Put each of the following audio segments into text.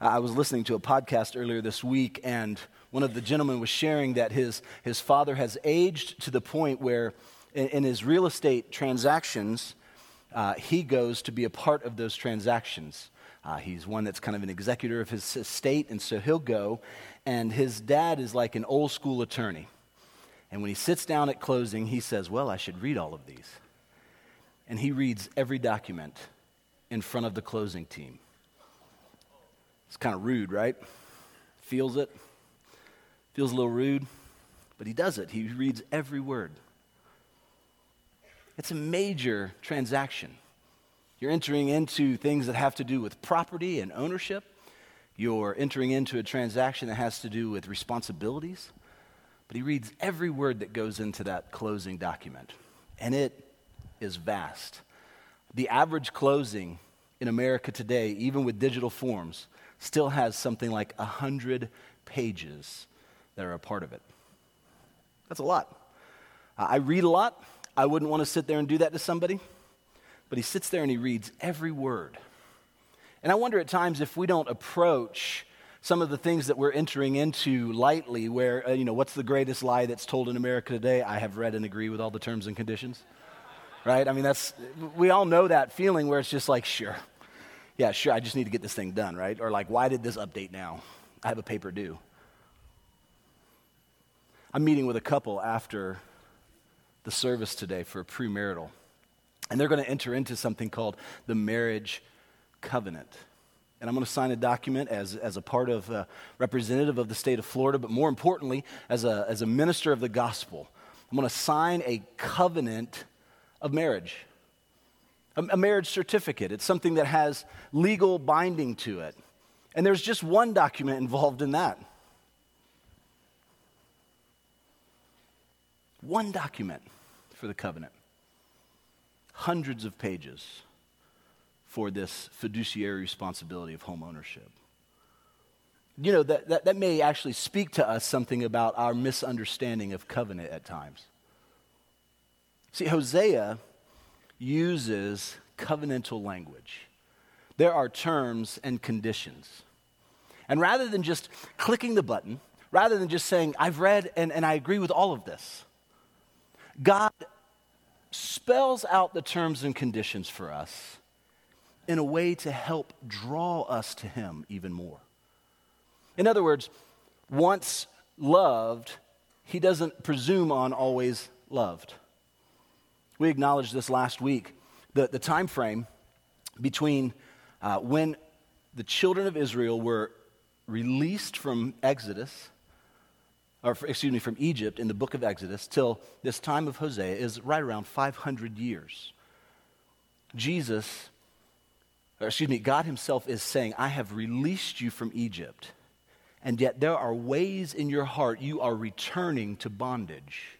I was listening to a podcast earlier this week, and one of the gentlemen was sharing that his, his father has aged to the point where, in, in his real estate transactions, uh, he goes to be a part of those transactions. Uh, he's one that's kind of an executor of his estate, and so he'll go. And his dad is like an old school attorney. And when he sits down at closing, he says, Well, I should read all of these. And he reads every document in front of the closing team. It's kind of rude, right? Feels it. Feels a little rude, but he does it. He reads every word. It's a major transaction. You're entering into things that have to do with property and ownership. You're entering into a transaction that has to do with responsibilities. But he reads every word that goes into that closing document, and it is vast. The average closing in America today, even with digital forms, still has something like 100 pages that are a part of it. That's a lot. I read a lot. I wouldn't want to sit there and do that to somebody. But he sits there and he reads every word. And I wonder at times if we don't approach some of the things that we're entering into lightly, where, uh, you know, what's the greatest lie that's told in America today? I have read and agree with all the terms and conditions. Right? I mean, that's, we all know that feeling where it's just like, sure. Yeah, sure, I just need to get this thing done, right? Or like, why did this update now? I have a paper due. I'm meeting with a couple after the service today for a premarital. And they're going to enter into something called the marriage covenant. And I'm going to sign a document as, as a part of a representative of the state of Florida, but more importantly, as a, as a minister of the gospel. I'm going to sign a covenant of marriage, a, marriage certificate. It's something that has legal binding to it. And there's just one document involved in that. One document for the covenant hundreds of pages for this fiduciary responsibility of home ownership. You know, that, that, that may actually speak to us something about our misunderstanding of covenant at times. See, Hosea uses covenantal language. There are terms and conditions. And rather than just clicking the button, rather than just saying, I've read and, and I agree with all of this, God spells out the terms and conditions for us in a way to help draw us to Him even more. In other words, once loved, He doesn't presume on always loved. We acknowledged this last week. The, the time frame between uh, when the children of Israel were released from Exodus or excuse me, from Egypt in the book of Exodus till this time of Hosea is right around 500 years. Jesus, or excuse me, God Himself is saying, I have released you from Egypt, and yet there are ways in your heart you are returning to bondage.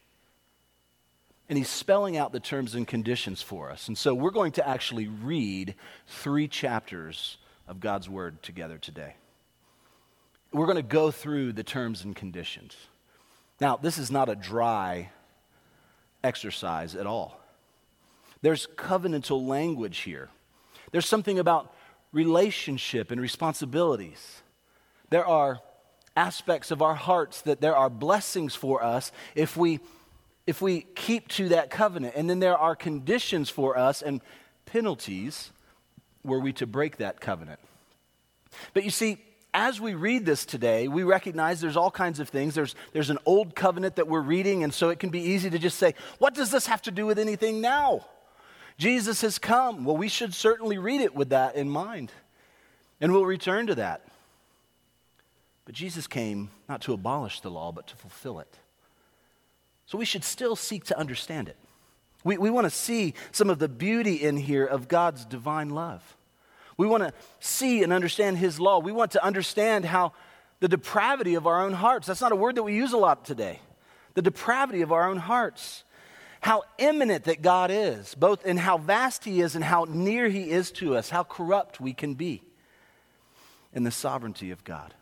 And He's spelling out the terms and conditions for us. And so we're going to actually read three chapters of God's Word together today we're going to go through the terms and conditions. Now, this is not a dry exercise at all. There's covenantal language here. There's something about relationship and responsibilities. There are aspects of our hearts that there are blessings for us if we if we keep to that covenant. And then there are conditions for us and penalties were we to break that covenant. But you see, as we read this today, we recognize there's all kinds of things. There's, there's an old covenant that we're reading, and so it can be easy to just say, What does this have to do with anything now? Jesus has come. Well, we should certainly read it with that in mind, and we'll return to that. But Jesus came not to abolish the law, but to fulfill it. So we should still seek to understand it. We, we want to see some of the beauty in here of God's divine love. We want to see and understand His law. We want to understand how the depravity of our own hearts, that's not a word that we use a lot today. The depravity of our own hearts. How imminent that God is, both in how vast He is and how near He is to us, how corrupt we can be in the sovereignty of God.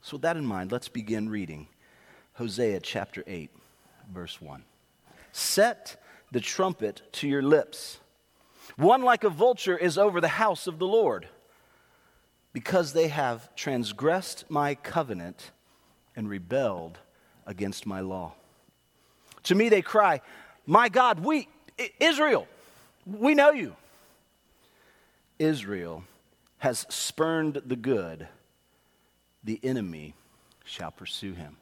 So, with that in mind, let's begin reading Hosea chapter 8, verse 1. Set the trumpet to your lips one like a vulture is over the house of the Lord. because they have transgressed my covenant and rebelled against my law. To me, they cry, My God, we, Israel, we know you. Israel has spurned the good, the enemy shall pursue him.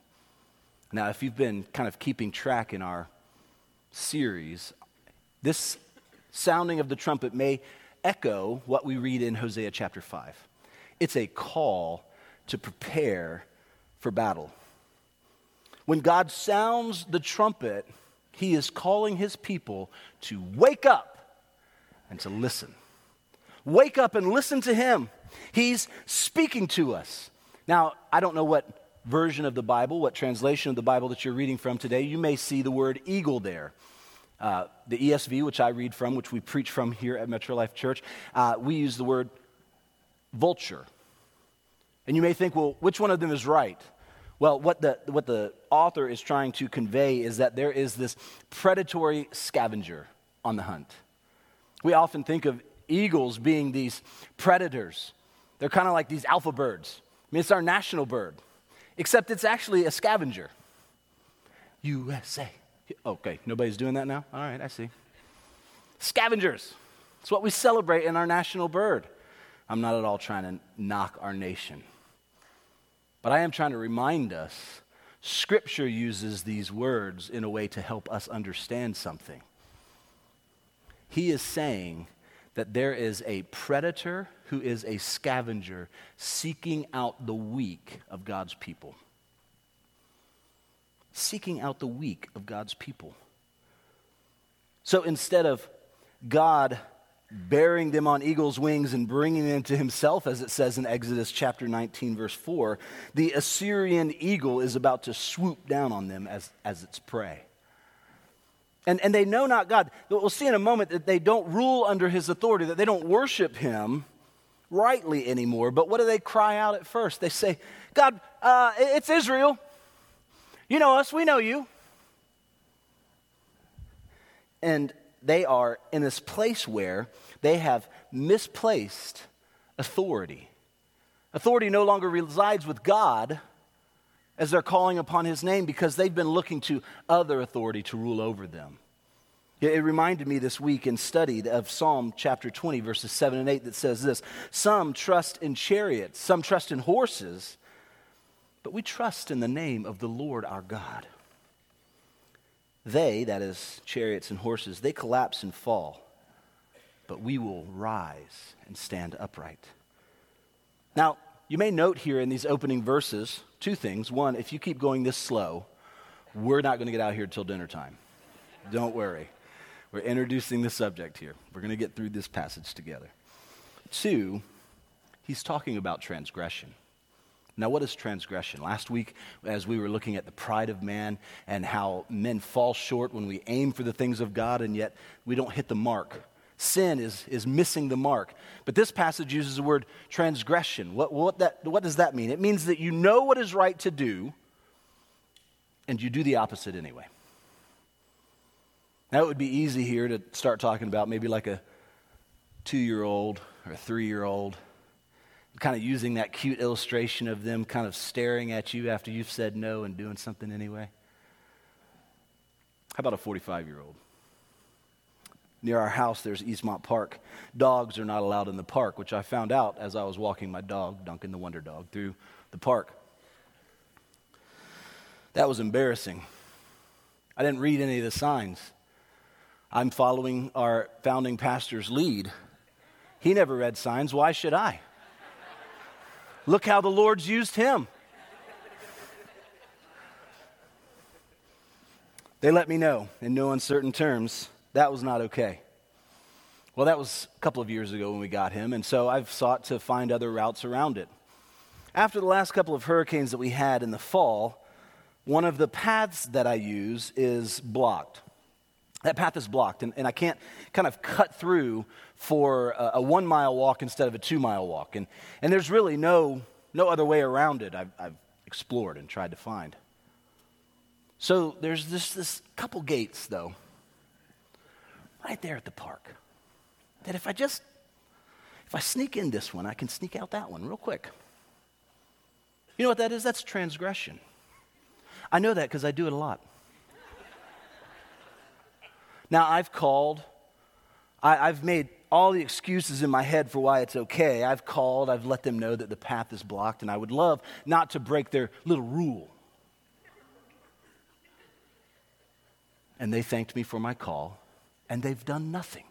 Now, if you've been kind of keeping track in our series, this sounding of the trumpet may echo what we read in Hosea chapter 5. It's a call to prepare for battle. When God sounds the trumpet, he is calling his people to wake up and to listen. Wake up and listen to him. He's speaking to us. Now, I don't know what version of the Bible, what translation of the Bible that you're reading from today. You may see the word eagle there. Uh, the ESV, which I read from, which we preach from here at Metro Life Church, uh, we use the word vulture. And you may think, well, which one of them is right? Well, what the, what the author is trying to convey is that there is this predatory scavenger on the hunt. We often think of eagles being these predators. They're kind of like these alpha birds. I mean, it's our national bird, except it's actually a scavenger. USA. Okay, nobody's doing that now? All right, I see. Scavengers. It's what we celebrate in our national bird. I'm not at all trying to knock our nation. But I am trying to remind us Scripture uses these words in a way to help us understand something. He is saying that there is a predator who is a scavenger seeking out the weak of God's people seeking out the weak of God's people. So instead of God bearing them on eagle's wings and bringing them to himself, as it says in Exodus chapter 19, verse 4, the Assyrian eagle is about to swoop down on them as, as its prey. And, and they know not God. We'll see in a moment that they don't rule under his authority, that they don't worship him rightly anymore. But what do they cry out at first? They say, God, uh, it's Israel. You know us, we know you. And they are in this place where they have misplaced authority. Authority no longer resides with God as they're calling upon his name because they've been looking to other authority to rule over them. It reminded me this week in study of Psalm chapter 20, verses 7 and 8, that says this Some trust in chariots, some trust in horses, but we trust in the name of the Lord our God. They, that is, chariots and horses, they collapse and fall, but we will rise and stand upright. Now, you may note here in these opening verses two things. One, if you keep going this slow, we're not going to get out here until dinner time. Don't worry. We're introducing the subject here. We're going to get through this passage together. Two, he's talking about transgression. Now, what is transgression? Last week, as we were looking at the pride of man and how men fall short when we aim for the things of God and yet we don't hit the mark. Sin is, is missing the mark. But this passage uses the word transgression. What, what, that, what does that mean? It means that you know what is right to do and you do the opposite anyway. Now, it would be easy here to start talking about maybe like a two year old or a three year old kind of using that cute illustration of them kind of staring at you after you've said no and doing something anyway? How about a 45 year old? Near our house, there's Eastmonte Park. Dogs are not allowed in the park, which I found out as I was walking my dog, Duncan the Wonder Dog, through the park. That was embarrassing. I didn't read any of the signs. I'm following our founding pastor's lead. He never read signs. Why should I? Look how the Lord's used him. They let me know in no uncertain terms that was not okay. Well, that was a couple of years ago when we got him, and so I've sought to find other routes around it. After the last couple of hurricanes that we had in the fall, one of the paths that I use is blocked. That path is blocked, and, and I can't kind of cut through for a, a one mile walk instead of a two mile walk. And, and there's really no, no other way around it I've, I've explored and tried to find. So there's this, this couple gates, though, right there at the park, that if I just if I sneak in this one, I can sneak out that one real quick. You know what that is? That's transgression. I know that because I do it a lot. Now, I've called, I, have made all the excuses in my head for why it's okay. I've called, I've let them know that the path is blocked, and I would love not to break their little rule. And they thanked me for my call, and they've done nothing.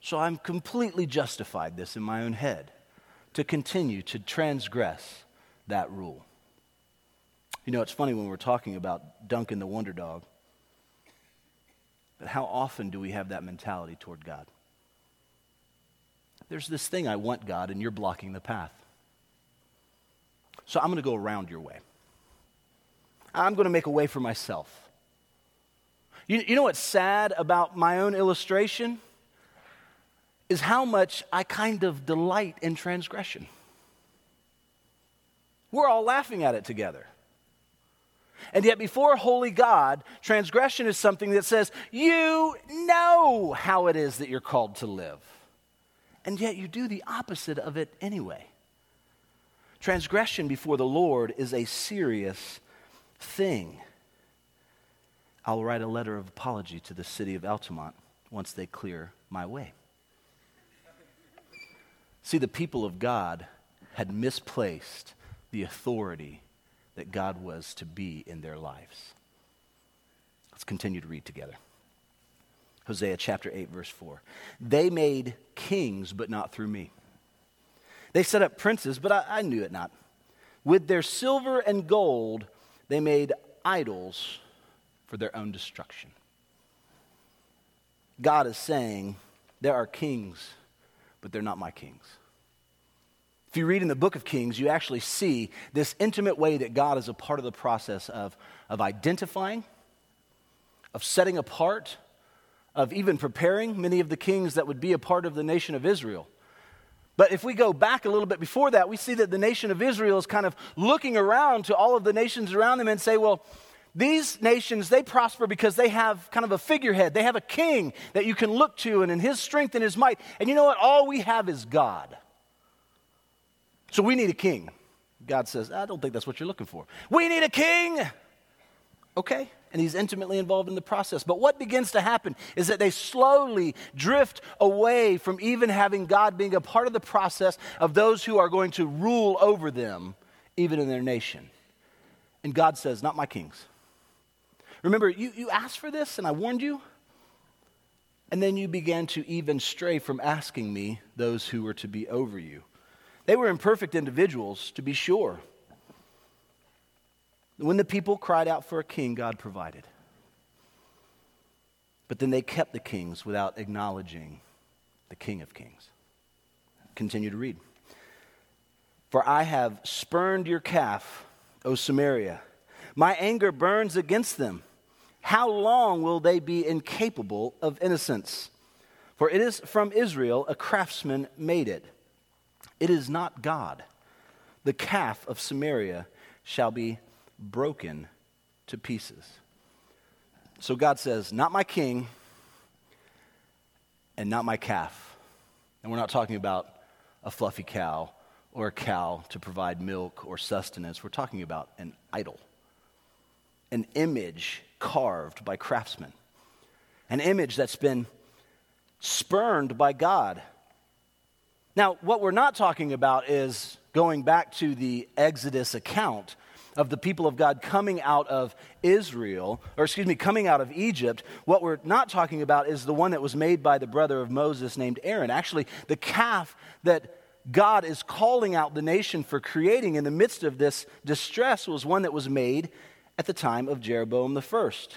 So I'm completely justified this in my own head to continue to transgress that rule. You know, it's funny when we're talking about Duncan the Wonder Dog, but how often do we have that mentality toward God? There's this thing I want, God, and you're blocking the path. So I'm going to go around your way. I'm going to make a way for myself. You, you know what's sad about my own illustration? Is how much I kind of delight in transgression. We're all laughing at it together. And yet, before holy God, transgression is something that says, you know how it is that you're called to live. And yet, you do the opposite of it anyway. Transgression before the Lord is a serious thing. I'll write a letter of apology to the city of Altamonte once they clear my way. See, the people of God had misplaced the authority that God was to be in their lives. Let's continue to read together. Hosea chapter 8, verse 4. They made kings, but not through me. They set up princes, but I, I knew it not. With their silver and gold, they made idols for their own destruction. God is saying, There are kings, but they're not my kings. If you read in the book of Kings, you actually see this intimate way that God is a part of the process of, of identifying, of setting apart, of even preparing many of the kings that would be a part of the nation of Israel. But if we go back a little bit before that, we see that the nation of Israel is kind of looking around to all of the nations around them and say, well, these nations, they prosper because they have kind of a figurehead. They have a king that you can look to and in his strength and his might. And you know what? All we have is God. So we need a king. God says, I don't think that's what you're looking for. We need a king. Okay. And he's intimately involved in the process. But what begins to happen is that they slowly drift away from even having God being a part of the process of those who are going to rule over them, even in their nation. And God says, Not my kings. Remember, you, you asked for this and I warned you. And then you began to even stray from asking me those who were to be over you. They were imperfect individuals, to be sure. When the people cried out for a king, God provided. But then they kept the kings without acknowledging the King of Kings. Continue to read. For I have spurned your calf, O Samaria. My anger burns against them. How long will they be incapable of innocence? For it is from Israel a craftsman made it. It is not God. The calf of Samaria shall be broken to pieces. So God says, Not my king and not my calf. And we're not talking about a fluffy cow or a cow to provide milk or sustenance. We're talking about an idol, an image carved by craftsmen, an image that's been spurned by God now, what we're not talking about is going back to the Exodus account of the people of God coming out of Israel, or excuse me, coming out of Egypt. What we're not talking about is the one that was made by the brother of Moses named Aaron. Actually, the calf that God is calling out the nation for creating in the midst of this distress was one that was made at the time of Jeroboam the first.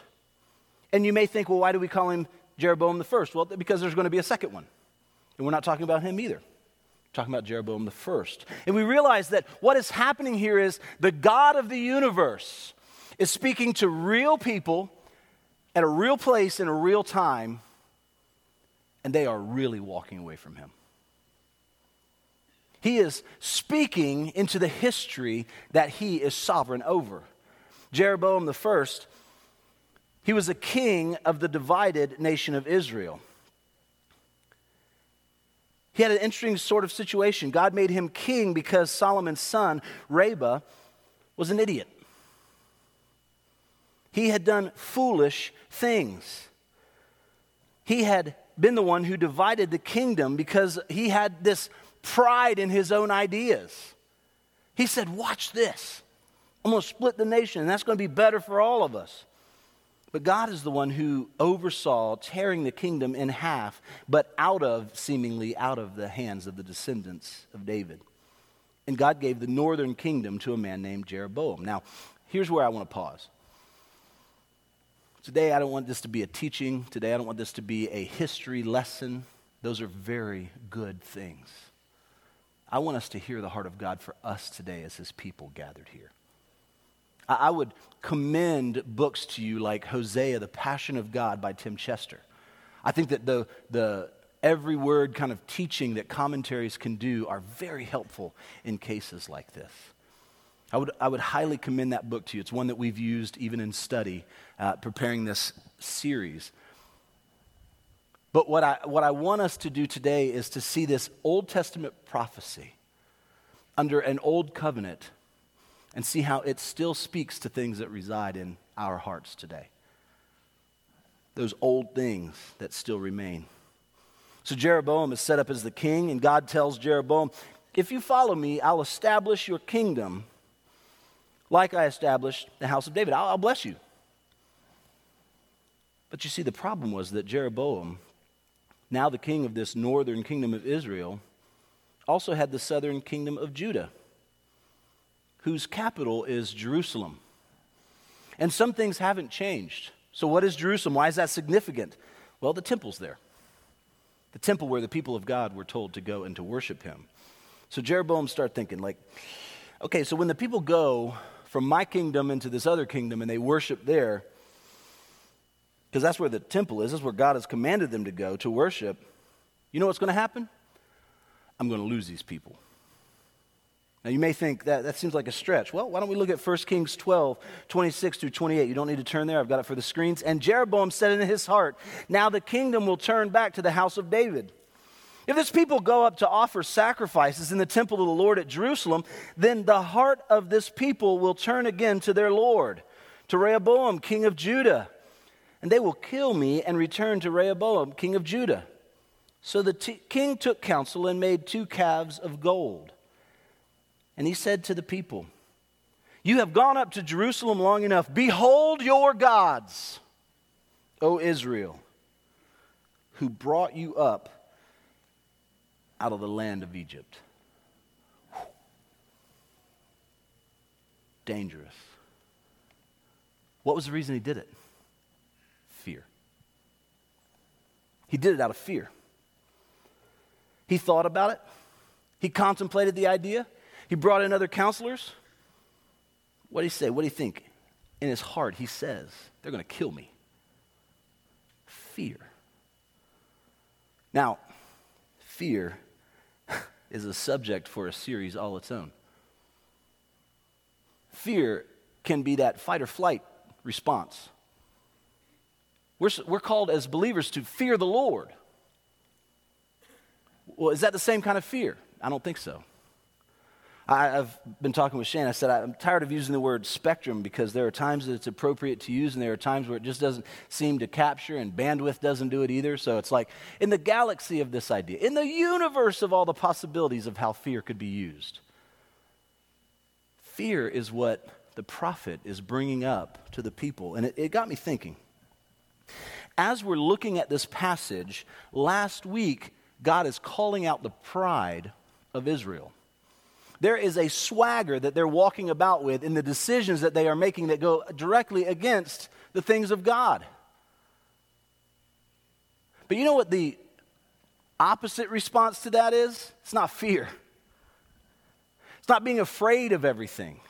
And you may think, well, why do we call him Jeroboam the first? Well, because there's going to be a second one. And we're not talking about him either talking about Jeroboam the first. And we realize that what is happening here is the God of the universe is speaking to real people at a real place in a real time, and they are really walking away from him. He is speaking into the history that he is sovereign over. Jeroboam the first, he was a king of the divided nation of Israel. He had an interesting sort of situation. God made him king because Solomon's son, Rehoboam, was an idiot. He had done foolish things. He had been the one who divided the kingdom because he had this pride in his own ideas. He said, Watch this. I'm going to split the nation, and that's going to be better for all of us. But God is the one who oversaw tearing the kingdom in half, but out of, seemingly, out of the hands of the descendants of David. And God gave the northern kingdom to a man named Jeroboam. Now, here's where I want to pause. Today, I don't want this to be a teaching. Today, I don't want this to be a history lesson. Those are very good things. I want us to hear the heart of God for us today as his people gathered here. I would commend books to you like Hosea, The Passion of God by Tim Chester. I think that the, the every word kind of teaching that commentaries can do are very helpful in cases like this. I would, I would highly commend that book to you. It's one that we've used even in study, uh, preparing this series. But what I, what I want us to do today is to see this Old Testament prophecy under an old covenant and see how it still speaks to things that reside in our hearts today. Those old things that still remain. So Jeroboam is set up as the king, and God tells Jeroboam, If you follow me, I'll establish your kingdom like I established the house of David. I'll, I'll bless you. But you see, the problem was that Jeroboam, now the king of this northern kingdom of Israel, also had the southern kingdom of Judah whose capital is Jerusalem. And some things haven't changed. So, what is Jerusalem? Why is that significant? Well, the temple's there. The temple where the people of God were told to go and to worship him. So, Jeroboam started thinking, like, okay, so when the people go from my kingdom into this other kingdom and they worship there, because that's where the temple is, that's where God has commanded them to go to worship, you know what's going to happen? I'm going to lose these people. Now, you may think that that seems like a stretch. Well, why don't we look at 1 Kings 12, 26 through 28? You don't need to turn there, I've got it for the screens. And Jeroboam said in his heart, Now the kingdom will turn back to the house of David. If this people go up to offer sacrifices in the temple of the Lord at Jerusalem, then the heart of this people will turn again to their Lord, to Rehoboam, king of Judah. And they will kill me and return to Rehoboam, king of Judah. So the t- king took counsel and made two calves of gold. And he said to the people, You have gone up to Jerusalem long enough. Behold your gods, O Israel, who brought you up out of the land of Egypt. Dangerous. What was the reason he did it? Fear. He did it out of fear. He thought about it. He contemplated the idea. He brought in other counselors. What did he say? What do you think? In his heart, he says, They're going to kill me. Fear. Now, fear is a subject for a series all its own. Fear can be that fight or flight response. We're, we're called as believers to fear the Lord. Well, is that the same kind of fear? I don't think so. I, have been talking with Shane. I said, I'm tired of using the word spectrum because there are times that it's appropriate to use, and there are times where it just doesn't seem to capture, and bandwidth doesn't do it either. So it's like in the galaxy of this idea, in the universe of all the possibilities of how fear could be used, fear is what the prophet is bringing up to the people. And it, it got me thinking. As we're looking at this passage, last week, God is calling out the pride of Israel there is a swagger that they're walking about with in the decisions that they are making that go directly against the things of God. But you know what the opposite response to that is? It's not fear, it's not being afraid of everything.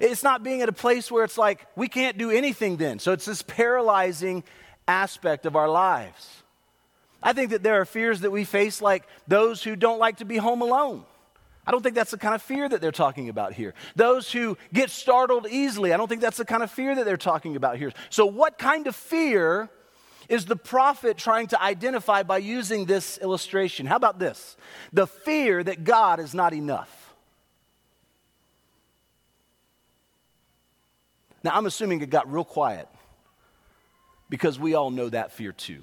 It's not being at a place where it's like, we can't do anything then. So it's this paralyzing aspect of our lives. I think that there are fears that we face, like those who don't like to be home alone. I don't think that's the kind of fear that they're talking about here. Those who get startled easily, I don't think that's the kind of fear that they're talking about here. So, what kind of fear is the prophet trying to identify by using this illustration? How about this? The fear that God is not enough. Now, I'm assuming it got real quiet because we all know that fear too.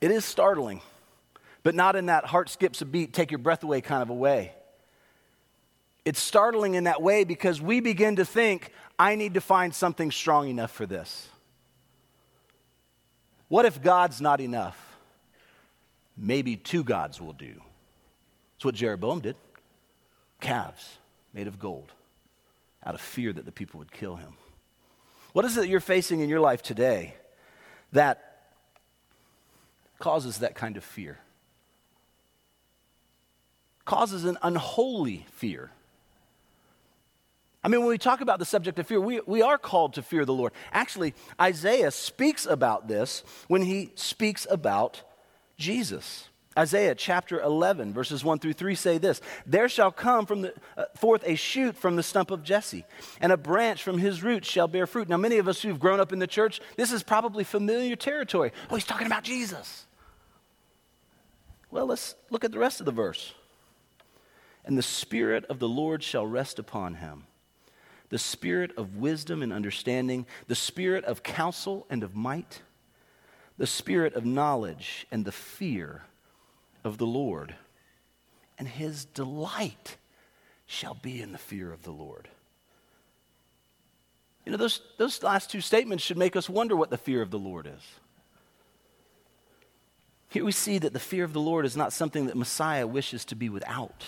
It is startling, but not in that heart skips a beat, take your breath away kind of a way. It's startling in that way because we begin to think, I need to find something strong enough for this. What if God's not enough? Maybe two gods will do. That's what Jeroboam did calves made of gold out of fear that the people would kill him. What is it that you're facing in your life today that causes that kind of fear? Causes an unholy fear. I mean, when we talk about the subject of fear, we, we are called to fear the Lord. Actually, Isaiah speaks about this when he speaks about Jesus. Isaiah chapter 11, verses 1 through 3 say this There shall come from the, uh, forth a shoot from the stump of Jesse, and a branch from his roots shall bear fruit. Now, many of us who've grown up in the church, this is probably familiar territory. Oh, he's talking about Jesus. Well, let's look at the rest of the verse. And the Spirit of the Lord shall rest upon him the spirit of wisdom and understanding, the spirit of counsel and of might, the spirit of knowledge and the fear of the Lord. And his delight shall be in the fear of the Lord. You know, those, those last two statements should make us wonder what the fear of the Lord is. Here we see that the fear of the Lord is not something that Messiah wishes to be without.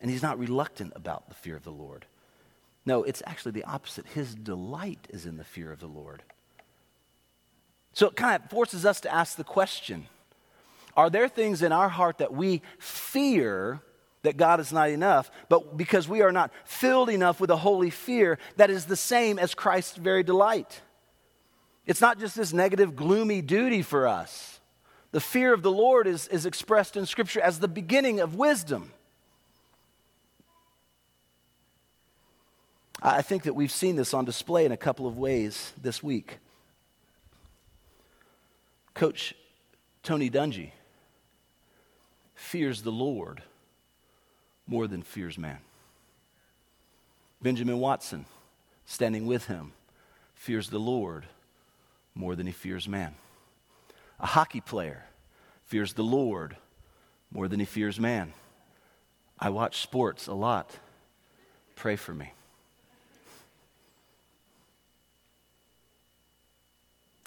And he's not reluctant about the fear of the Lord. No, it's actually the opposite. His delight is in the fear of the Lord. So it kind of forces us to ask the question Are there things in our heart that we fear that God is not enough, but because we are not filled enough with a holy fear that is the same as Christ's very delight? It's not just this negative, gloomy duty for us. The fear of the Lord is, is expressed in Scripture as the beginning of wisdom. I think that we've seen this on display in a couple of ways this week. Coach Tony Dungy fears the Lord more than fears man. Benjamin Watson, standing with him, fears the Lord more than he fears man. A hockey player fears the Lord more than he fears man. I watch sports a lot. Pray for me.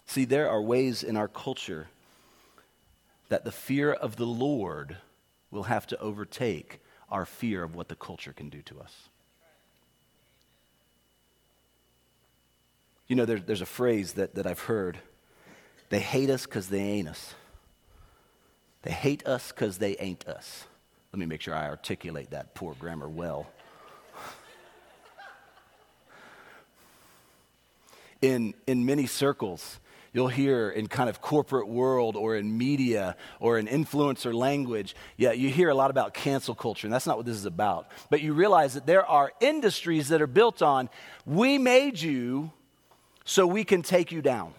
See, there are ways in our culture that the fear of the Lord will have to overtake our fear of what the culture can do to us. You know, there, there's a phrase that, that I've heard they hate us because they ain't us. They hate us because they ain't us. Let me make sure I articulate that poor grammar well. In, in many circles, you'll hear in kind of corporate world or in media or in influencer language yeah you hear a lot about cancel culture and that's not what this is about. But you realize that there are industries that are built on we made you so we can take you down.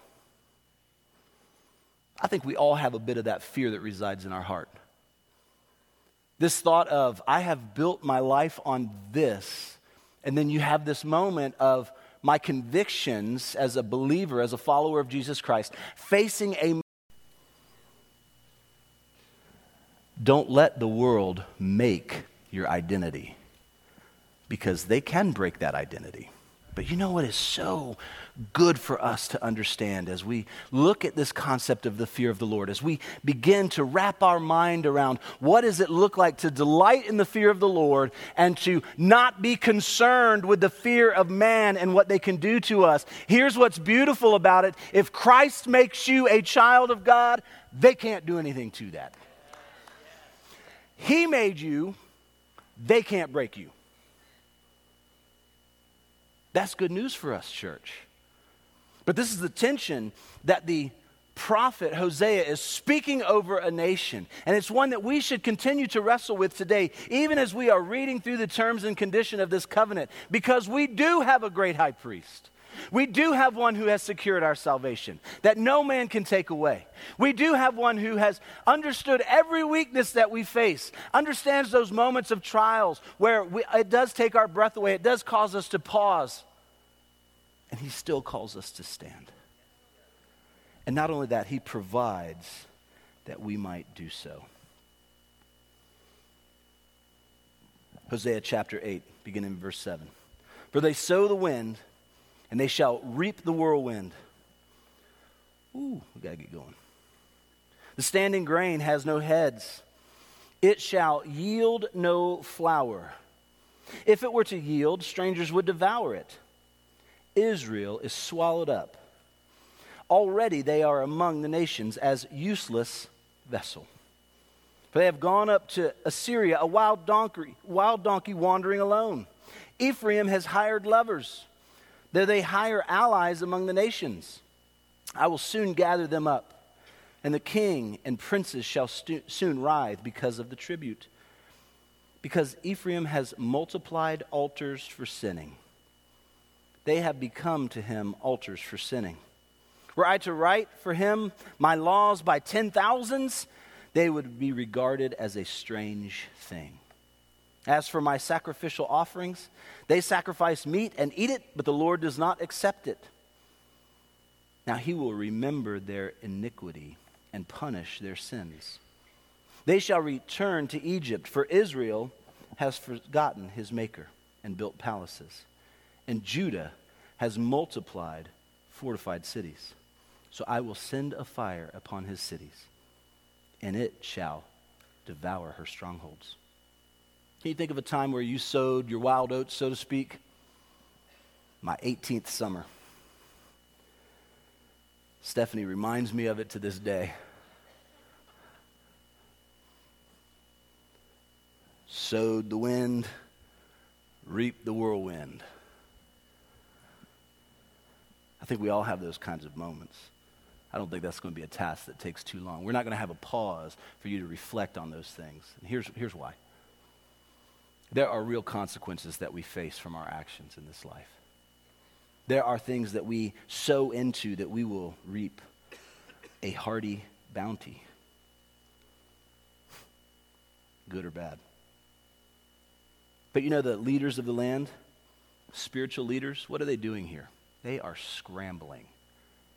I think we all have a bit of that fear that resides in our heart. This thought of i have built my life on this and then you have this moment of my convictions as a believer, as a follower of Jesus Christ, facing a Don't let the world make your identity because they can break that identity. But you know what is so good for us to understand as we look at this concept of the fear of the Lord, as we begin to wrap our mind around what does it look like to delight in the fear of the Lord and to not be concerned with the fear of man and what they can do to us. Here's what's beautiful about it. If Christ makes you a child of God, they can't do anything to that. He made you, they can't break you. That's good news for us, church. But this is the tension that the prophet Hosea is speaking over a nation, and it's one that we should continue to wrestle with today, even as we are reading through the terms and condition of this covenant, because we do have a great high priest. We do have one who has secured our salvation that no man can take away. We do have one who has understood every weakness that we face, understands those moments of trials where we, it does take our breath away, it does cause us to pause, and he still calls us to stand. And not only that, he provides that we might do so. Hosea chapter 8, beginning in verse 7. For they sow the wind, and they shall reap the whirlwind. Ooh, we got to get going. The standing grain has no heads, it shall yield no flour. If it were to yield, strangers would devour it. Israel is swallowed up already they are among the nations as useless vessel. For they have gone up to Assyria, a wild donkey, wild donkey wandering alone. Ephraim has hired lovers. There they hire allies among the nations. I will soon gather them up, and the king and princes shall stu- soon writhe because of the tribute. Because Ephraim has multiplied altars for sinning. They have become to him altars for sinning. Were I to write for him my laws by ten thousands, they would be regarded as a strange thing. As for my sacrificial offerings, they sacrifice meat and eat it, but the Lord does not accept it. Now he will remember their iniquity and punish their sins. They shall return to Egypt, for Israel has forgotten his maker and built palaces, and Judah has multiplied fortified cities. So I will send a fire upon his cities, and it shall devour her strongholds. Can you think of a time where you sowed your wild oats, so to speak? My 18th summer. Stephanie reminds me of it to this day. Sowed the wind, reaped the whirlwind. I think we all have those kinds of moments. I don't think that's going to be a task that takes too long. We're not going to have a pause for you to reflect on those things. And here's, here's why there are real consequences that we face from our actions in this life. There are things that we sow into that we will reap a hearty bounty, good or bad. But you know, the leaders of the land, spiritual leaders, what are they doing here? They are scrambling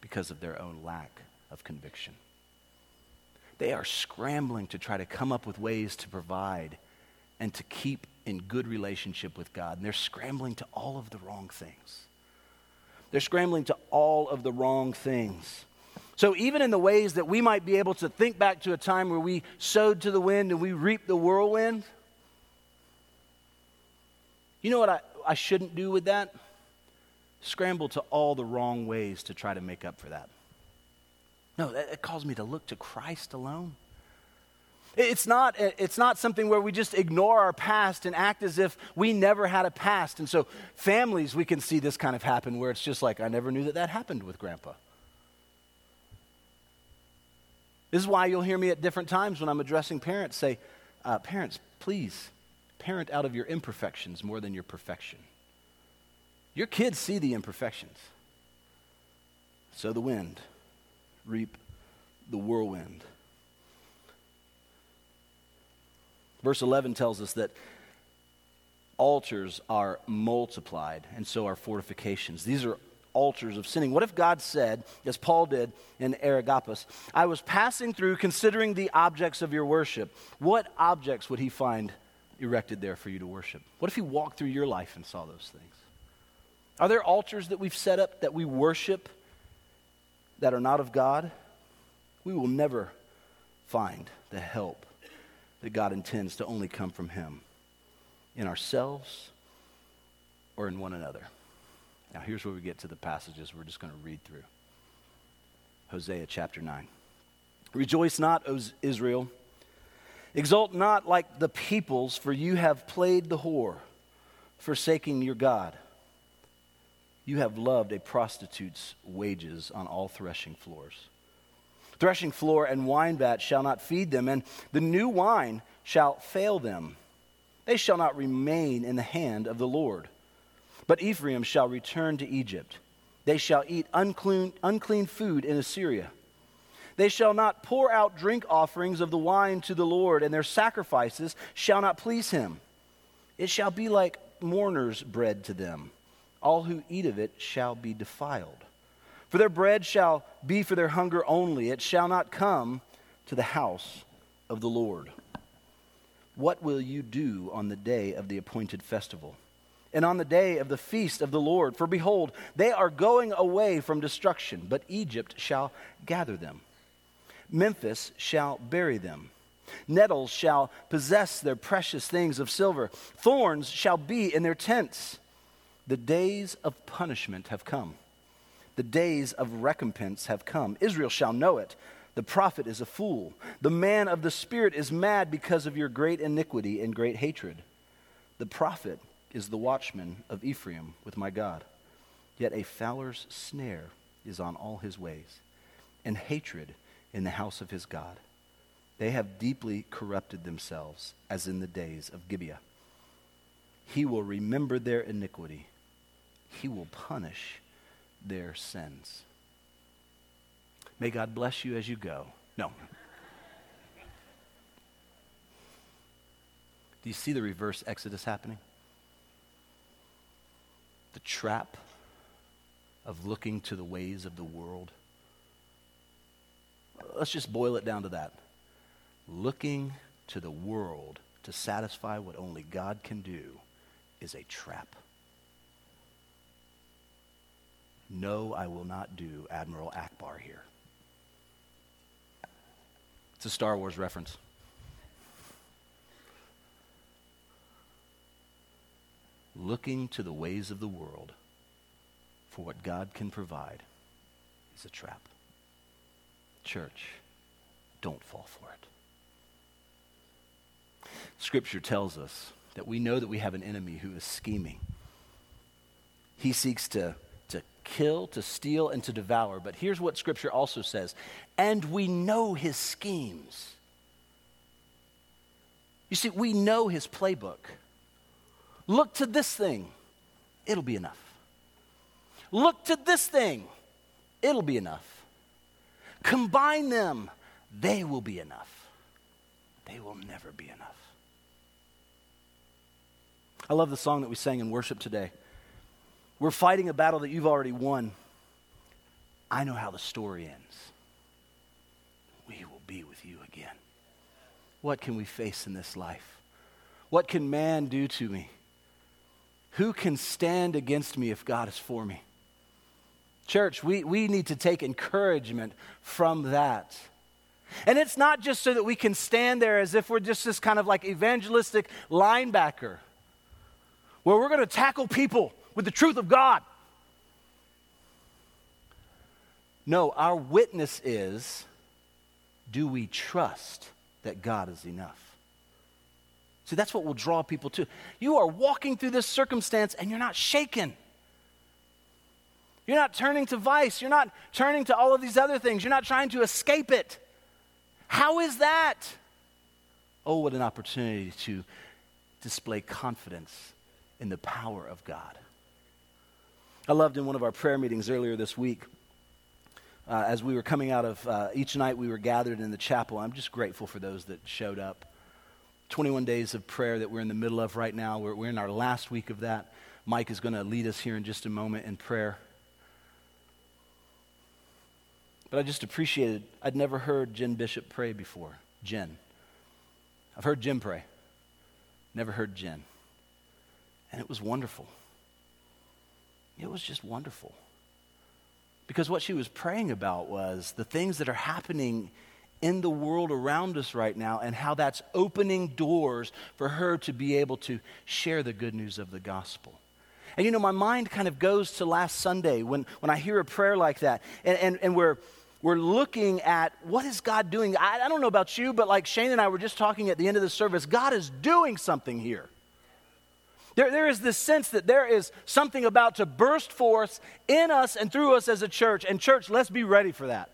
because of their own lack of conviction. They are scrambling to try to come up with ways to provide and to keep in good relationship with God. And they're scrambling to all of the wrong things. They're scrambling to all of the wrong things. So, even in the ways that we might be able to think back to a time where we sowed to the wind and we reaped the whirlwind, you know what I, I shouldn't do with that? scramble to all the wrong ways to try to make up for that. No, that calls me to look to Christ alone. It's not, it's not something where we just ignore our past and act as if we never had a past. And so, families, we can see this kind of happen where it's just like, I never knew that that happened with grandpa. This is why you'll hear me at different times when I'm addressing parents say, uh, Parents, please parent out of your imperfections more than your perfection. Your kids see the imperfections. Sow the wind, reap the whirlwind. Verse 11 tells us that altars are multiplied, and so are fortifications. These are altars of sinning. What if God said, as Paul did in Areopagus, I was passing through considering the objects of your worship? What objects would he find erected there for you to worship? What if he walked through your life and saw those things? Are there altars that we've set up that we worship that are not of God? We will never find the help that God intends to only come from Him in ourselves or in one another. Now, here's where we get to the passages we're just going to read through Hosea chapter 9. Rejoice not, O Israel. Exult not like the peoples, for you have played the whore, forsaking your God. You have loved a prostitute's wages on all threshing floors. Threshing floor and wine vat shall not feed them, and the new wine shall fail them. They shall not remain in the hand of the Lord. But Ephraim shall return to Egypt. They shall eat unclean, unclean food in Assyria. They shall not pour out drink offerings of the wine to the Lord, and their sacrifices shall not please him. It shall be like mourners' bread to them. All who eat of it shall be defiled. For their bread shall be for their hunger only, it shall not come to the house of the Lord. What will you do on the day of the appointed festival? And on the day of the feast of the Lord? For behold, they are going away from destruction, but Egypt shall gather them. Memphis shall bury them. Nettles shall possess their precious things of silver. Thorns shall be in their tents. The days of punishment have come the days of recompense have come. Israel shall know it. The prophet is a fool. The man of the Spirit is mad because of your great iniquity and great hatred. The prophet is the watchman of Ephraim with my God. Yet a fowler's snare is on all his ways, and hatred in the house of his God. They have deeply corrupted themselves, as in the days of Gibeah. He will remember their iniquity, he will punish their sins. May God bless you as you go. No. Do you see the reverse exodus happening? The trap of looking to the ways of the world. Let's just boil it down to that. Looking to the world to satisfy what only God can do is a trap. No, I will not do Admiral Ackbar here. It's a Star Wars reference. Looking to the ways of the world for what God can provide is a trap. Church, don't fall for it. Scripture tells us that we know that we have an enemy who is scheming. He seeks to kill, to steal, and to devour. But here's what Scripture also says and we know his schemes. You see, we know his playbook. Look to this thing, it'll be enough. Look to this thing, it'll be enough. Combine them, they will be enough. They will never be enough. I love the song that we sang in worship today. We're fighting a battle that you've already won. I know how the story ends. We will be with you again. What can we face in this life? What can man do to me? Who can stand against me if God is for me? Church, we, we need to take encouragement from that. And it's not just so that we can stand there as if we're just this kind of like evangelistic linebacker where we're going to tackle people with the truth of God. No, our witness is do we trust that God is enough? See, that's what will draw people to. You are walking through this circumstance and you're not shaken. You're not turning to vice. You're not turning to all of these other things. You're not trying to escape it. How is that? Oh, what an opportunity to display confidence in the power of God. I loved in one of our prayer meetings earlier this week, uh, as we were coming out of uh, each night we were gathered in the chapel. I'm just grateful for those that showed up. 21 days of prayer that we're in the middle of right now. We're, we're in our last week of that. Mike is going to lead us here in just a moment in prayer. But I just appreciated, I'd never heard Jen Bishop pray before. Jen. I've heard Jim pray, never heard Jen. And it was wonderful. It was just wonderful. Because what she was praying about was the things that are happening in the world around us right now and how that's opening doors for her to be able to share the good news of the gospel. And you know, my mind kind of goes to last Sunday when, when I hear a prayer like that. And, and, and we're, we're looking at what is God doing. I, I don't know about you, but like Shane and I were just talking at the end of the service, God is doing something here. There, there is this sense that there is something about to burst forth in us and through us as a church. And, church, let's be ready for that.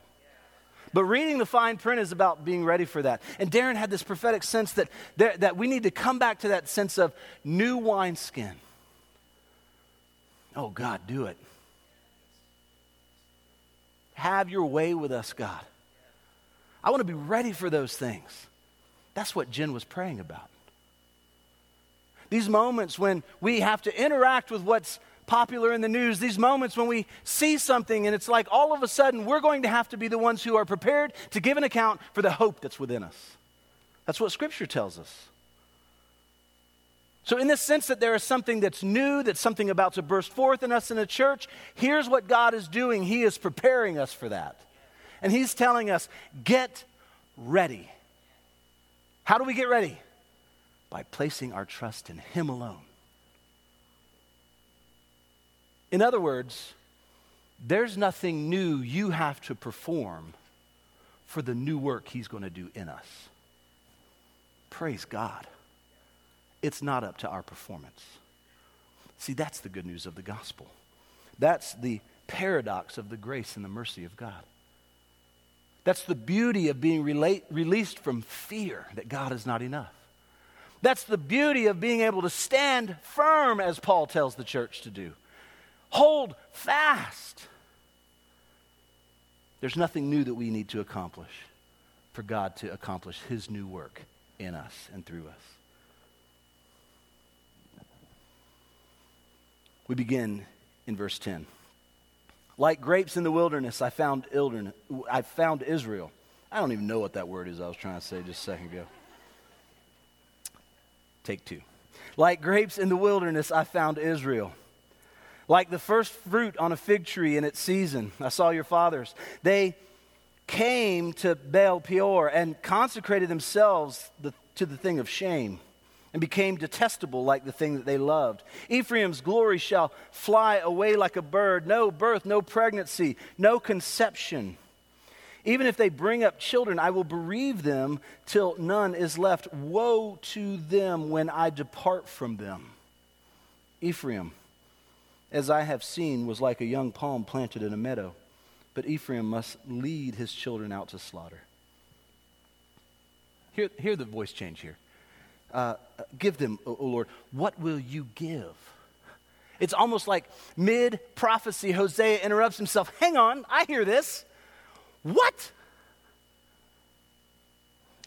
But reading the fine print is about being ready for that. And Darren had this prophetic sense that, there, that we need to come back to that sense of new wineskin. Oh, God, do it. Have your way with us, God. I want to be ready for those things. That's what Jen was praying about. These moments when we have to interact with what's popular in the news, these moments when we see something and it's like all of a sudden we're going to have to be the ones who are prepared to give an account for the hope that's within us. That's what Scripture tells us. So, in this sense that there is something that's new, that's something about to burst forth in us in a church, here's what God is doing. He is preparing us for that. And He's telling us, get ready. How do we get ready? By placing our trust in Him alone. In other words, there's nothing new you have to perform for the new work He's going to do in us. Praise God. It's not up to our performance. See, that's the good news of the gospel. That's the paradox of the grace and the mercy of God. That's the beauty of being relate, released from fear that God is not enough. That's the beauty of being able to stand firm, as Paul tells the church to do. Hold fast. There's nothing new that we need to accomplish for God to accomplish His new work in us and through us. We begin in verse 10. Like grapes in the wilderness, I found, I found Israel. I don't even know what that word is I was trying to say just a second ago. Take two. Like grapes in the wilderness, I found Israel. Like the first fruit on a fig tree in its season, I saw your fathers. They came to Baal Peor and consecrated themselves to the thing of shame and became detestable like the thing that they loved. Ephraim's glory shall fly away like a bird. No birth, no pregnancy, no conception. Even if they bring up children, I will bereave them till none is left. Woe to them when I depart from them. Ephraim, as I have seen, was like a young palm planted in a meadow, but Ephraim must lead his children out to slaughter. Hear, hear the voice change here uh, give them, O, o Lord? What will you give? It's almost like mid prophecy, Hosea interrupts himself. Hang on, I hear this. What?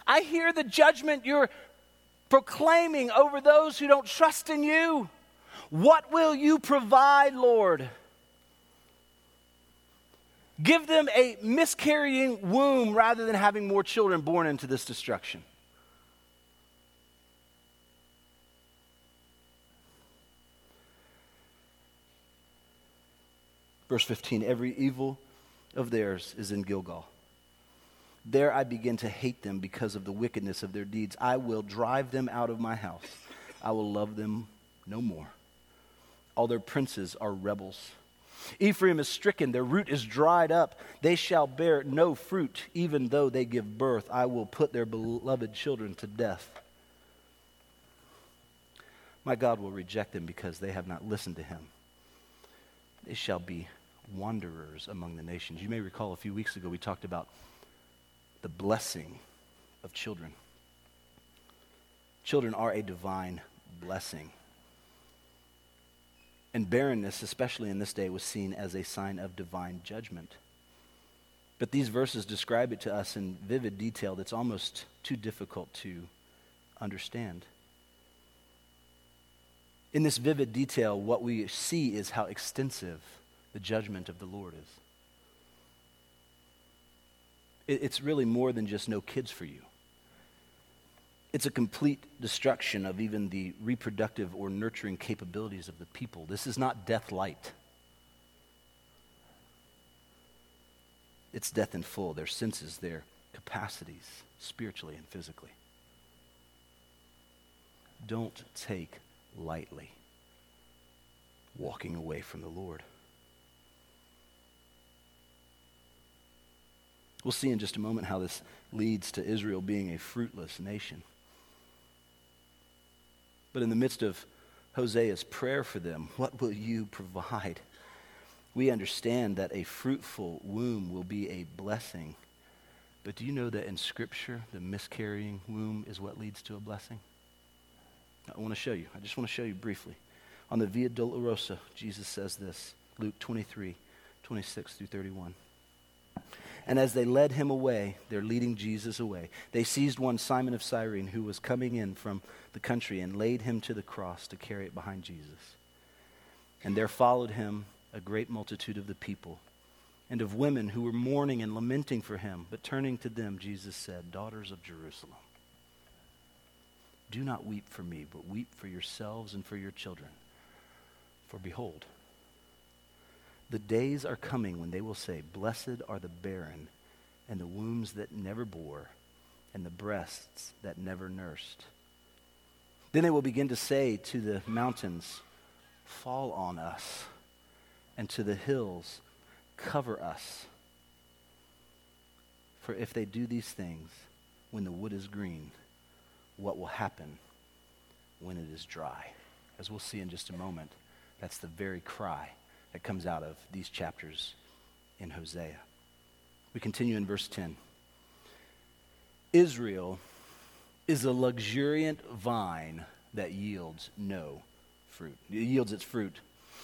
I hear the judgment you're proclaiming over those who don't trust in you. What will you provide, Lord? Give them a miscarrying womb rather than having more children born into this destruction. Verse 15 Every evil of theirs is in Gilgal. There I begin to hate them because of the wickedness of their deeds. I will drive them out of my house. I will love them no more. All their princes are rebels. Ephraim is stricken, their root is dried up. They shall bear no fruit, even though they give birth. I will put their beloved children to death. My God will reject them because they have not listened to him. They shall be wanderers among the nations. You may recall a few weeks ago we talked about the blessing of children. Children are a divine blessing. And barrenness, especially in this day, was seen as a sign of divine judgment. But these verses describe it to us in vivid detail that's almost too difficult to understand. In this vivid detail, what we see is how extensive the judgment of the Lord is. It's really more than just no kids for you. It's a complete destruction of even the reproductive or nurturing capabilities of the people. This is not death light. It's death in full, their senses, their capacities, spiritually and physically. Don't take lightly walking away from the Lord. We'll see in just a moment how this leads to Israel being a fruitless nation. But in the midst of Hosea's prayer for them, what will you provide? We understand that a fruitful womb will be a blessing But do you know that in Scripture, the miscarrying womb is what leads to a blessing? I want to show you. I just want to show you briefly. On the Via Dolorosa, Jesus says this Luke 23, 26 through 31. And as they led him away, they're leading Jesus away, they seized one Simon of Cyrene who was coming in from the country and laid him to the cross to carry it behind Jesus. And there followed him a great multitude of the people and of women who were mourning and lamenting for him. But turning to them, Jesus said, Daughters of Jerusalem, do not weep for me, but weep for yourselves and for your children. For behold, the days are coming when they will say, Blessed are the barren, and the wombs that never bore, and the breasts that never nursed. Then they will begin to say to the mountains, Fall on us, and to the hills, Cover us. For if they do these things when the wood is green, what will happen when it is dry? As we'll see in just a moment, that's the very cry that comes out of these chapters in Hosea. We continue in verse 10. Israel is a luxuriant vine that yields no fruit. It yields its fruit.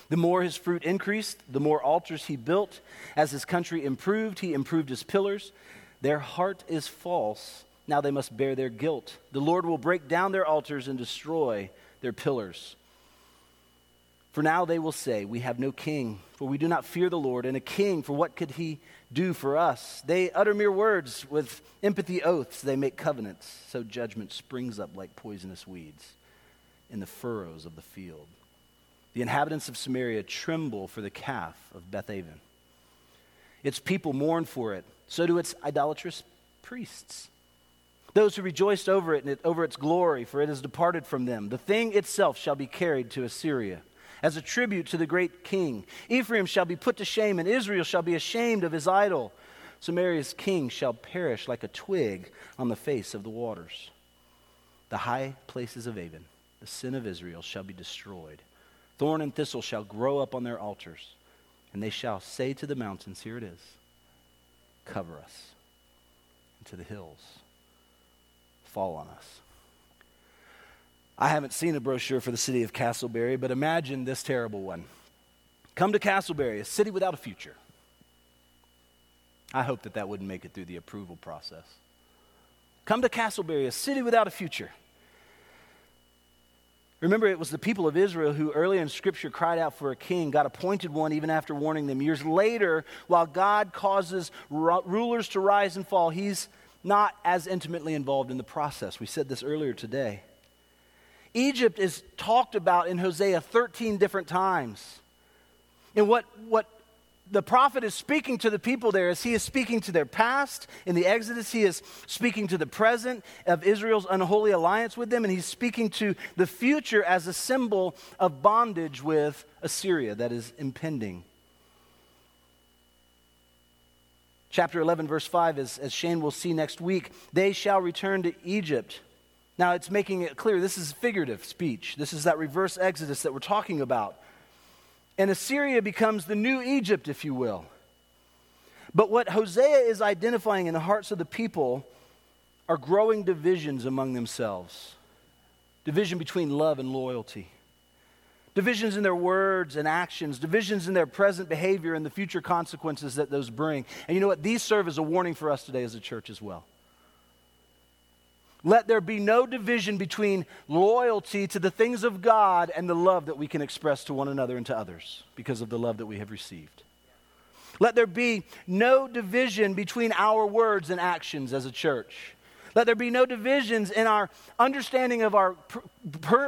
The more his fruit increased, the more altars he built. As his country improved, he improved his pillars. Their heart is false. Now they must bear their guilt. The Lord will break down their altars and destroy their pillars. For now they will say, We have no king, for we do not fear the Lord, and a king, for what could he do for us? They utter mere words with empathy oaths, they make covenants, so judgment springs up like poisonous weeds in the furrows of the field. The inhabitants of Samaria tremble for the calf of Bethaven. Its people mourn for it, so do its idolatrous priests. Those who rejoiced over it and over its glory, for it has departed from them. The thing itself shall be carried to Assyria as a tribute to the great king. Ephraim shall be put to shame, and Israel shall be ashamed of his idol. Samaria's king shall perish like a twig on the face of the waters. The high places of Aven, the sin of Israel, shall be destroyed. Thorn and thistle shall grow up on their altars, and they shall say to the mountains, Here it is, cover us, and to the hills, fall on us. I haven't seen a brochure for the city of Casselberry, but imagine this terrible one. Come to Casselberry, a city without a future. I hope that that wouldn't make it through the approval process. Come to Casselberry, a city without a future. Remember, it was the people of Israel who earlier in Scripture cried out for a king. God appointed one even after warning them. Years later, while God causes rulers to rise and fall, He's not as intimately involved in the process. We said this earlier today. Egypt is talked about in Hosea 13 different times. And what, what the prophet is speaking to the people there is he is speaking to their past in the Exodus, he is speaking to the present of Israel's unholy alliance with them, and he's speaking to the future as a symbol of bondage with Assyria that is impending. Chapter 11, verse 5, as, as Shane will see next week, they shall return to Egypt now, it's making it clear this is figurative speech. This is that reverse exodus that we're talking about. And Assyria becomes the new Egypt, if you will. But what Hosea is identifying in the hearts of the people are growing divisions among themselves division between love and loyalty, divisions in their words and actions, divisions in their present behavior and the future consequences that those bring. And you know what? These serve as a warning for us today as a church as well. Let there be no division between loyalty to the things of God and the love that we can express to one another and to others because of the love that we have received. Let there be no division between our words and actions as a church. Let there be no divisions in our understanding of our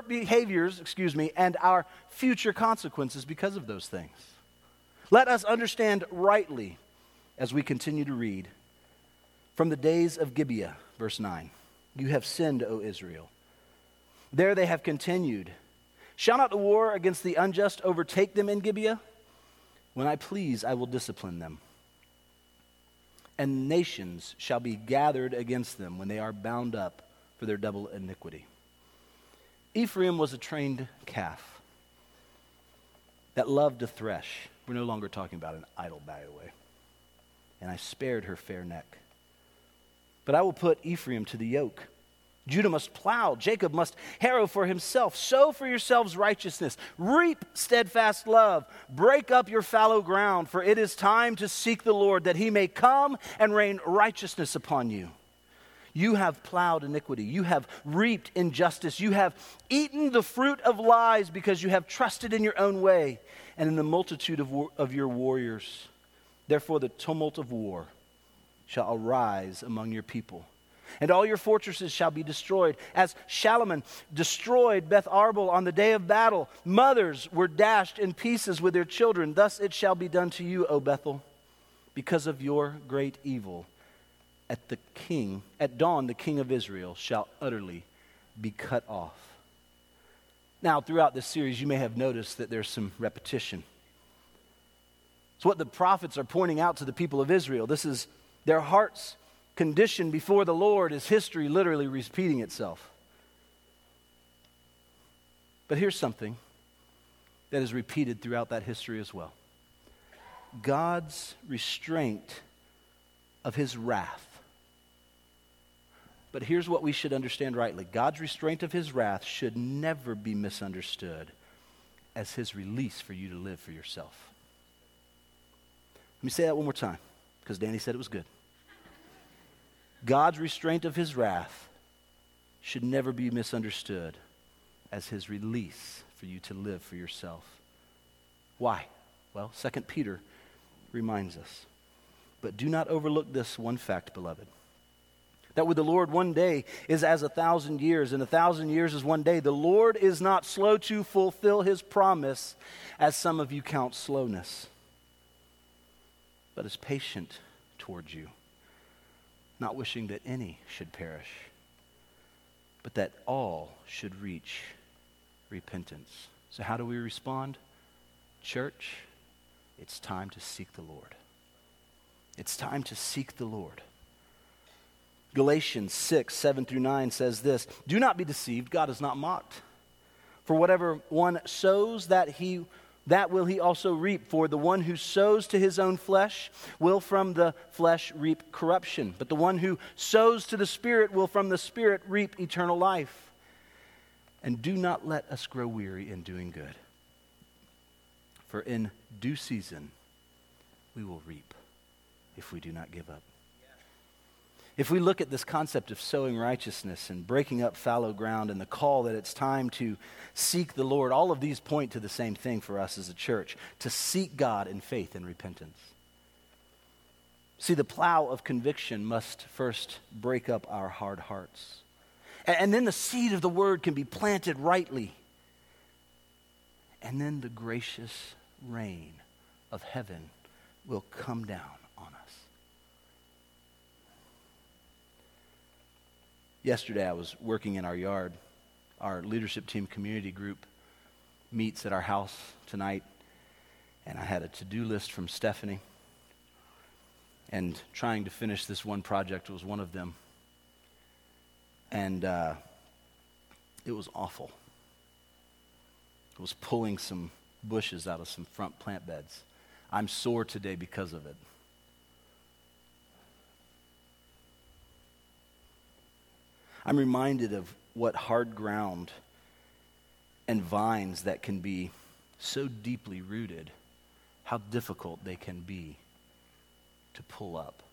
behaviors, excuse me, and our future consequences because of those things. Let us understand rightly as we continue to read from the days of Gibeah, verse 9. You have sinned, O Israel. There they have continued. Shall not the war against the unjust overtake them in Gibeah? When I please, I will discipline them. And nations shall be gathered against them when they are bound up for their double iniquity. Ephraim was a trained calf that loved to thresh. We're no longer talking about an idol, by the way. And I spared her fair neck. But I will put Ephraim to the yoke. Judah must plow, Jacob must harrow for himself. Sow for yourselves righteousness, reap steadfast love, break up your fallow ground, for it is time to seek the Lord, that he may come and rain righteousness upon you. You have plowed iniquity. You have reaped injustice. You have eaten the fruit of lies because you have trusted in your own way and in the multitude of, war- of your warriors. Therefore, the tumult of war shall arise among your people, and all your fortresses shall be destroyed. As Shalman destroyed Beth Arbel on the day of battle, mothers were dashed in pieces with their children. Thus it shall be done to you, O Bethel, because of your great evil at the king, at dawn, the king of Israel shall utterly be cut off. Now, throughout this series, you may have noticed that there's some repetition. It's what the prophets are pointing out to the people of Israel. This is their heart's condition before the Lord, is history literally repeating itself. But here's something that is repeated throughout that history as well God's restraint of his wrath but here's what we should understand rightly God's restraint of his wrath should never be misunderstood as his release for you to live for yourself. Let me say that one more time because Danny said it was good. God's restraint of his wrath should never be misunderstood as his release for you to live for yourself. Why? Well, 2 Peter reminds us. But do not overlook this one fact, beloved that with the Lord, one day is as a thousand years, and a thousand years is one day. The Lord is not slow to fulfill his promise, as some of you count slowness, but is patient towards you, not wishing that any should perish, but that all should reach repentance. So, how do we respond? Church, it's time to seek the Lord. It's time to seek the Lord. Galatians 6, 7 through 9 says this Do not be deceived, God is not mocked. For whatever one sows, that, he, that will he also reap. For the one who sows to his own flesh will from the flesh reap corruption. But the one who sows to the Spirit will from the Spirit reap eternal life. And do not let us grow weary in doing good. For in due season we will reap if we do not give up. If we look at this concept of sowing righteousness and breaking up fallow ground and the call that it's time to seek the Lord, all of these point to the same thing for us as a church to seek God in faith and repentance. See, the plow of conviction must first break up our hard hearts. And then the seed of the word can be planted rightly. And then the gracious rain of heaven will come down Yesterday, I was working in our yard. Our leadership team community group meets at our house tonight, and I had a to do list from Stephanie. And trying to finish this one project was one of them. And uh, it was awful. It was pulling some bushes out of some front plant beds. I'm sore today because of it. I'm reminded of what hard ground and vines that can be so deeply rooted, how difficult they can be to pull up.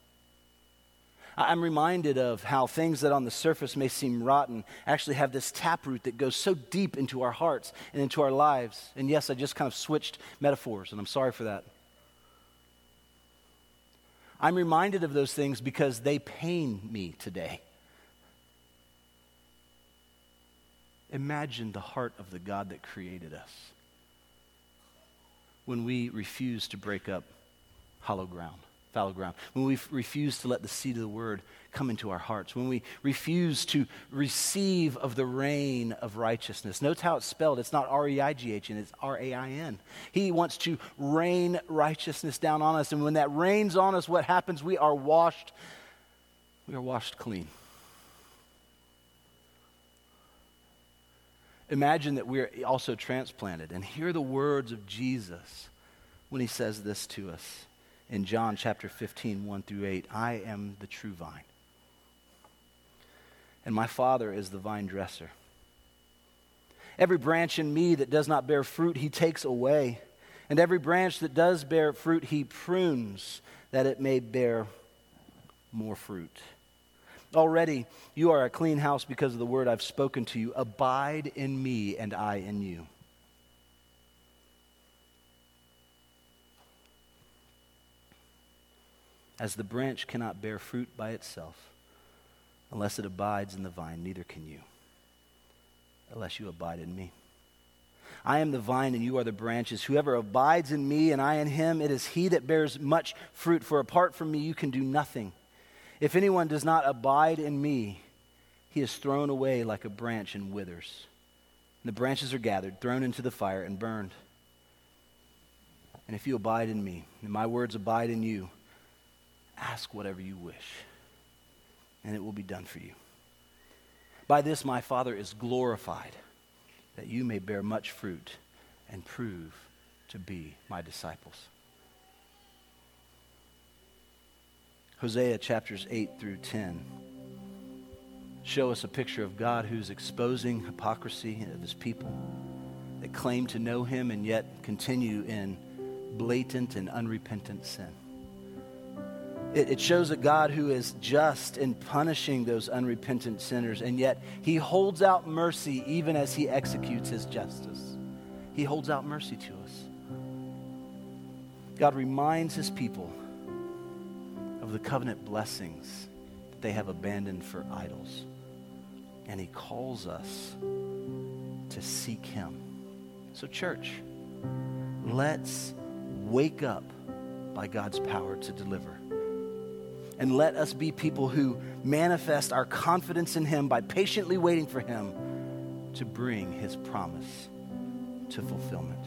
I'm reminded of how things that on the surface may seem rotten actually have this taproot that goes so deep into our hearts and into our lives. And yes, I just kind of switched metaphors, and I'm sorry for that. I'm reminded of those things because they pain me today. Imagine the heart of the God that created us when we refuse to break up hollow ground, fallow ground, when we refuse to let the seed of the word come into our hearts, when we refuse to receive of the rain of righteousness. Notice how it's spelled. It's not R E I G H N, it's R A I N. He wants to rain righteousness down on us. And when that rains on us, what happens? We are washed, we are washed clean. Imagine that we're also transplanted and hear the words of Jesus when he says this to us in John chapter 15, 1 through 8 I am the true vine, and my Father is the vine dresser. Every branch in me that does not bear fruit, he takes away. And every branch that does bear fruit, he prunes, that it may bear more fruit. Already you are a clean house because of the word I've spoken to you. Abide in me, and I in you. As the branch cannot bear fruit by itself unless it abides in the vine, neither can you unless you abide in me. I am the vine and you are the branches. Whoever abides in me and I in him, it is he that bears much fruit, for apart from me you can do nothing. If anyone does not abide in me, he is thrown away like a branch and withers. And the branches are gathered, thrown into the fire, and burned. And if you abide in me, and my words abide in you, ask whatever you wish, and it will be done for you. By this my Father is glorified, that you may bear much fruit and prove to be my disciples. Hosea chapters 8 through 10 show us a picture of God who's exposing hypocrisy of his people that claim to know him and yet continue in blatant and unrepentant sin. It, it shows a God who is just in punishing those unrepentant sinners, and yet he holds out mercy even as he executes his justice. He holds out mercy to us. God reminds his people of the covenant blessings that they have abandoned for idols. And he calls us to seek him. So, church, let's wake up by God's power to deliver and let us be people who manifest our confidence in Him by patiently waiting for Him to bring His promise to fulfillment.